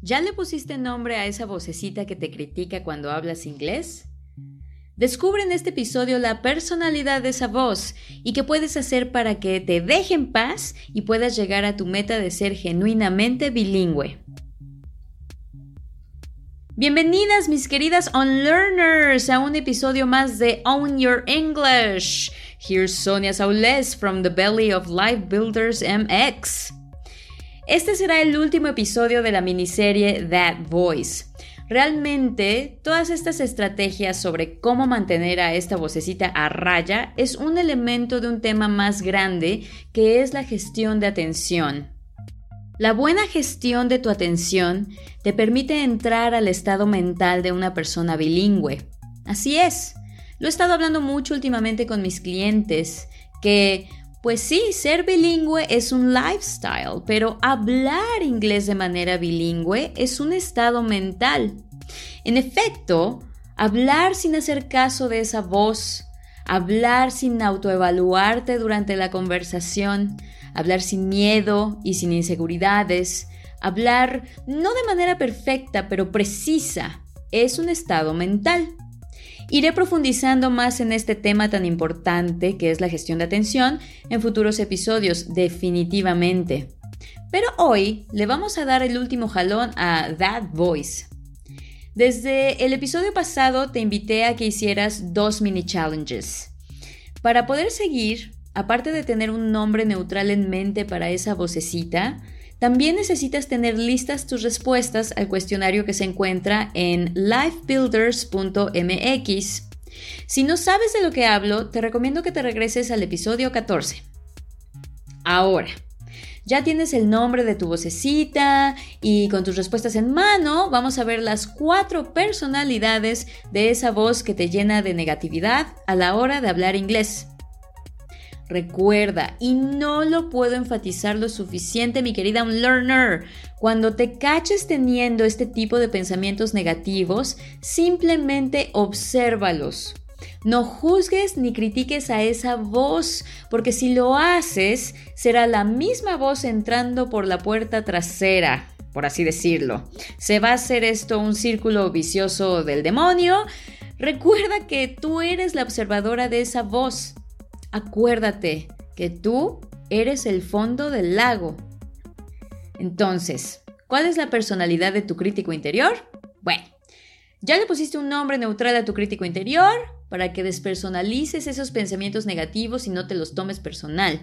¿Ya le pusiste nombre a esa vocecita que te critica cuando hablas inglés? Descubre en este episodio la personalidad de esa voz y qué puedes hacer para que te deje en paz y puedas llegar a tu meta de ser genuinamente bilingüe. Bienvenidas mis queridas Unlearners a un episodio más de Own Your English. Here's Sonia Saules from the belly of Life Builders MX. Este será el último episodio de la miniserie That Voice. Realmente, todas estas estrategias sobre cómo mantener a esta vocecita a raya es un elemento de un tema más grande que es la gestión de atención. La buena gestión de tu atención te permite entrar al estado mental de una persona bilingüe. Así es. Lo he estado hablando mucho últimamente con mis clientes, que pues sí, ser bilingüe es un lifestyle, pero hablar inglés de manera bilingüe es un estado mental. En efecto, hablar sin hacer caso de esa voz, hablar sin autoevaluarte durante la conversación, hablar sin miedo y sin inseguridades, hablar no de manera perfecta, pero precisa, es un estado mental. Iré profundizando más en este tema tan importante que es la gestión de atención en futuros episodios, definitivamente. Pero hoy le vamos a dar el último jalón a That Voice. Desde el episodio pasado te invité a que hicieras dos mini challenges. Para poder seguir, aparte de tener un nombre neutral en mente para esa vocecita, también necesitas tener listas tus respuestas al cuestionario que se encuentra en lifebuilders.mx. Si no sabes de lo que hablo, te recomiendo que te regreses al episodio 14. Ahora, ya tienes el nombre de tu vocecita y con tus respuestas en mano vamos a ver las cuatro personalidades de esa voz que te llena de negatividad a la hora de hablar inglés. Recuerda, y no lo puedo enfatizar lo suficiente, mi querida learner, cuando te caches teniendo este tipo de pensamientos negativos, simplemente obsérvalos. No juzgues ni critiques a esa voz, porque si lo haces, será la misma voz entrando por la puerta trasera, por así decirlo. Se va a hacer esto un círculo vicioso del demonio. Recuerda que tú eres la observadora de esa voz. Acuérdate que tú eres el fondo del lago. Entonces, ¿cuál es la personalidad de tu crítico interior? Bueno, ya le pusiste un nombre neutral a tu crítico interior para que despersonalices esos pensamientos negativos y no te los tomes personal.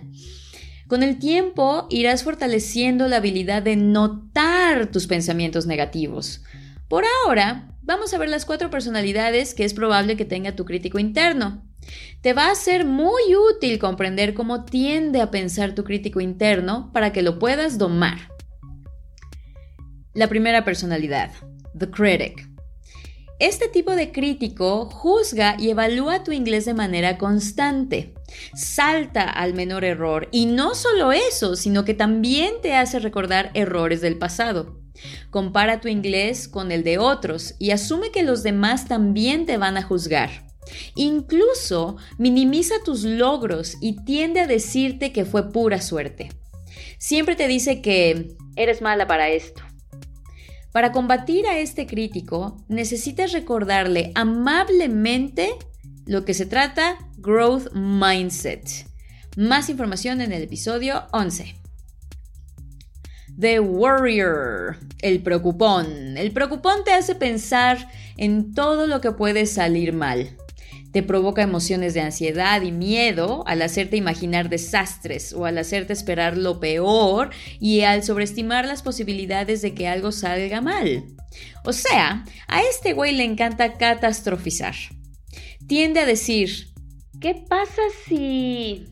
Con el tiempo irás fortaleciendo la habilidad de notar tus pensamientos negativos. Por ahora, vamos a ver las cuatro personalidades que es probable que tenga tu crítico interno. Te va a ser muy útil comprender cómo tiende a pensar tu crítico interno para que lo puedas domar. La primera personalidad, The Critic. Este tipo de crítico juzga y evalúa tu inglés de manera constante. Salta al menor error y no solo eso, sino que también te hace recordar errores del pasado. Compara tu inglés con el de otros y asume que los demás también te van a juzgar. Incluso minimiza tus logros y tiende a decirte que fue pura suerte. Siempre te dice que eres mala para esto. Para combatir a este crítico, necesitas recordarle amablemente lo que se trata Growth Mindset. Más información en el episodio 11. The Warrior, el preocupón. El preocupón te hace pensar en todo lo que puede salir mal te provoca emociones de ansiedad y miedo al hacerte imaginar desastres o al hacerte esperar lo peor y al sobreestimar las posibilidades de que algo salga mal. O sea, a este güey le encanta catastrofizar. Tiende a decir, ¿qué pasa si...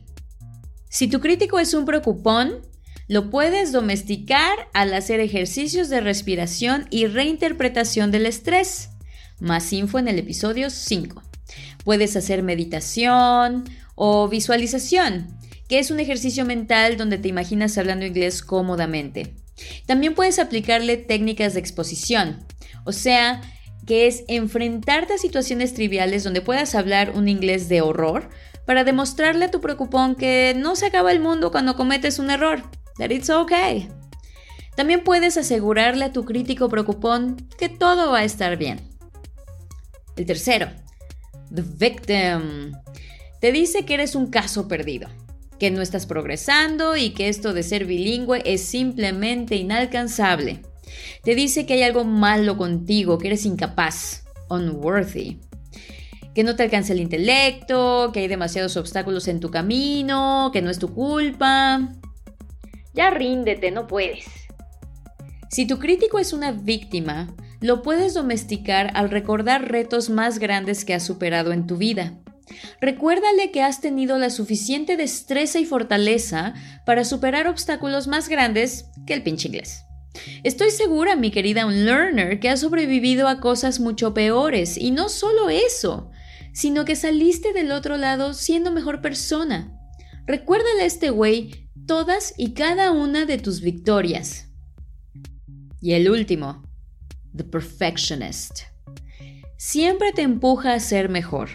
Si tu crítico es un preocupón, lo puedes domesticar al hacer ejercicios de respiración y reinterpretación del estrés. Más info en el episodio 5. Puedes hacer meditación o visualización, que es un ejercicio mental donde te imaginas hablando inglés cómodamente. También puedes aplicarle técnicas de exposición, o sea, que es enfrentarte a situaciones triviales donde puedas hablar un inglés de horror para demostrarle a tu preocupón que no se acaba el mundo cuando cometes un error, that it's okay. También puedes asegurarle a tu crítico preocupón que todo va a estar bien. El tercero, the victim. Te dice que eres un caso perdido, que no estás progresando y que esto de ser bilingüe es simplemente inalcanzable. Te dice que hay algo malo contigo, que eres incapaz, unworthy. Que no te alcanza el intelecto, que hay demasiados obstáculos en tu camino, que no es tu culpa. Ya ríndete, no puedes. Si tu crítico es una víctima, lo puedes domesticar al recordar retos más grandes que has superado en tu vida. Recuérdale que has tenido la suficiente destreza y fortaleza para superar obstáculos más grandes que el pinche inglés. Estoy segura, mi querida Unlearner, que has sobrevivido a cosas mucho peores, y no solo eso, sino que saliste del otro lado siendo mejor persona. Recuérdale a este güey todas y cada una de tus victorias. Y el último, The Perfectionist. Siempre te empuja a ser mejor.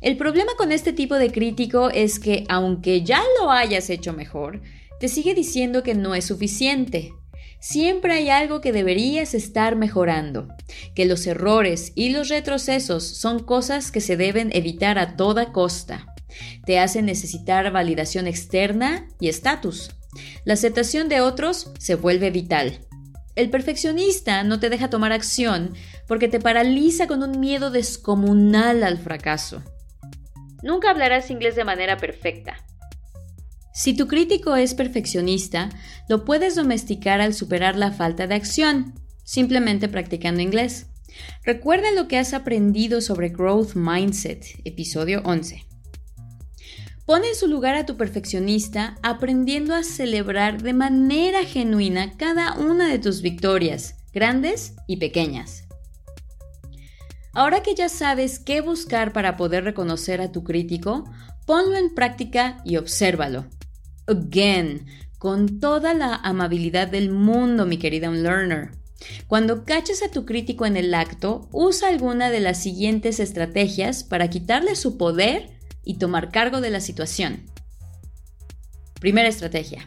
El problema con este tipo de crítico es que aunque ya lo hayas hecho mejor, te sigue diciendo que no es suficiente. Siempre hay algo que deberías estar mejorando, que los errores y los retrocesos son cosas que se deben evitar a toda costa. Te hacen necesitar validación externa y estatus. La aceptación de otros se vuelve vital. El perfeccionista no te deja tomar acción porque te paraliza con un miedo descomunal al fracaso. Nunca hablarás inglés de manera perfecta. Si tu crítico es perfeccionista, lo puedes domesticar al superar la falta de acción, simplemente practicando inglés. Recuerda lo que has aprendido sobre Growth Mindset, episodio 11. Pon en su lugar a tu perfeccionista aprendiendo a celebrar de manera genuina cada una de tus victorias, grandes y pequeñas. Ahora que ya sabes qué buscar para poder reconocer a tu crítico, ponlo en práctica y obsérvalo. Again, con toda la amabilidad del mundo, mi querida Unlearner. Cuando caches a tu crítico en el acto, usa alguna de las siguientes estrategias para quitarle su poder y tomar cargo de la situación. Primera estrategia.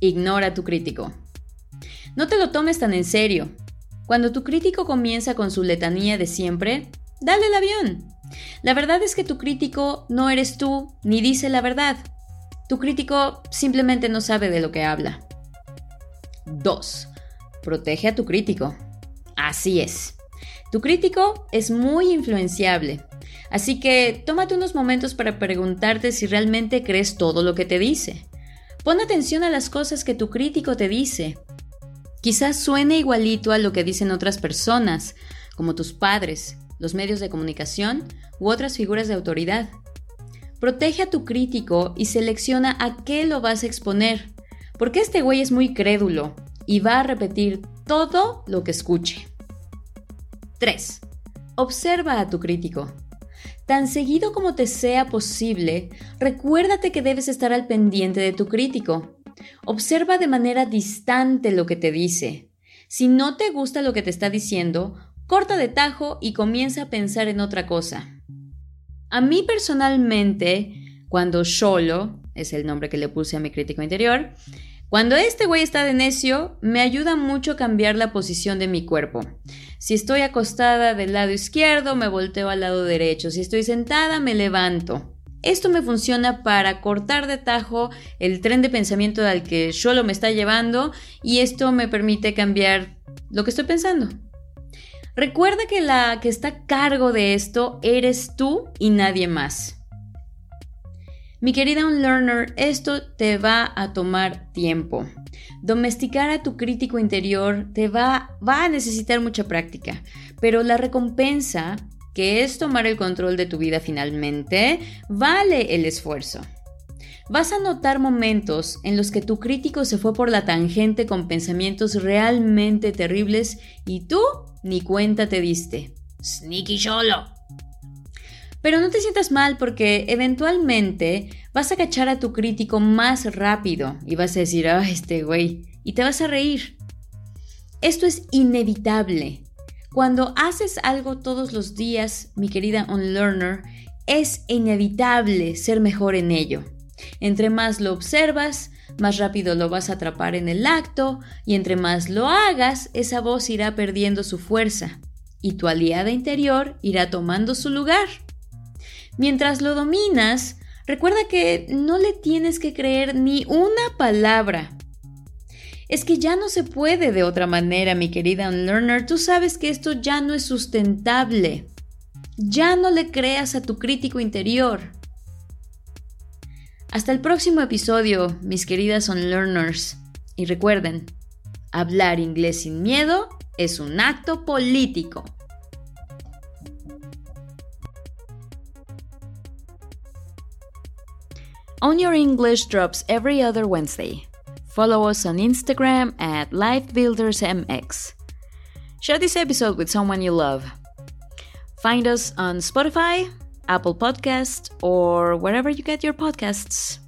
Ignora a tu crítico. No te lo tomes tan en serio. Cuando tu crítico comienza con su letanía de siempre, dale el avión. La verdad es que tu crítico no eres tú ni dice la verdad. Tu crítico simplemente no sabe de lo que habla. 2. Protege a tu crítico. Así es. Tu crítico es muy influenciable, así que tómate unos momentos para preguntarte si realmente crees todo lo que te dice. Pon atención a las cosas que tu crítico te dice Quizás suene igualito a lo que dicen otras personas, como tus padres, los medios de comunicación u otras figuras de autoridad. Protege a tu crítico y selecciona a qué lo vas a exponer, porque este güey es muy crédulo y va a repetir todo lo que escuche. 3. Observa a tu crítico. Tan seguido como te sea posible, recuérdate que debes estar al pendiente de tu crítico Observa de manera distante lo que te dice. Si no te gusta lo que te está diciendo, corta de tajo y comienza a pensar en otra cosa. A mí personalmente, cuando Sholo, es el nombre que le puse a mi crítico interior, cuando este güey está de necio, me ayuda mucho cambiar la posición de mi cuerpo. Si estoy acostada del lado izquierdo, me volteo al lado derecho. Si estoy sentada, me levanto. Esto me funciona para cortar de tajo el tren de pensamiento al que solo me está llevando y esto me permite cambiar lo que estoy pensando. Recuerda que la que está a cargo de esto eres tú y nadie más. Mi querida Unlearner, esto te va a tomar tiempo. Domesticar a tu crítico interior te va, va a necesitar mucha práctica, pero la recompensa que es tomar el control de tu vida finalmente, vale el esfuerzo. Vas a notar momentos en los que tu crítico se fue por la tangente con pensamientos realmente terribles y tú ni cuenta te diste. Sneaky solo. Pero no te sientas mal porque eventualmente vas a cachar a tu crítico más rápido y vas a decir, ah, este güey, y te vas a reír. Esto es inevitable. Cuando haces algo todos los días, mi querida Unlearner, es inevitable ser mejor en ello. Entre más lo observas, más rápido lo vas a atrapar en el acto y entre más lo hagas, esa voz irá perdiendo su fuerza y tu aliada interior irá tomando su lugar. Mientras lo dominas, recuerda que no le tienes que creer ni una palabra. Es que ya no se puede de otra manera, mi querida unlearner. Tú sabes que esto ya no es sustentable. Ya no le creas a tu crítico interior. Hasta el próximo episodio, mis queridas unlearners. Y recuerden, hablar inglés sin miedo es un acto político. On Your English drops every other Wednesday. Follow us on Instagram at LifeBuildersMX. Share this episode with someone you love. Find us on Spotify, Apple Podcast, or wherever you get your podcasts.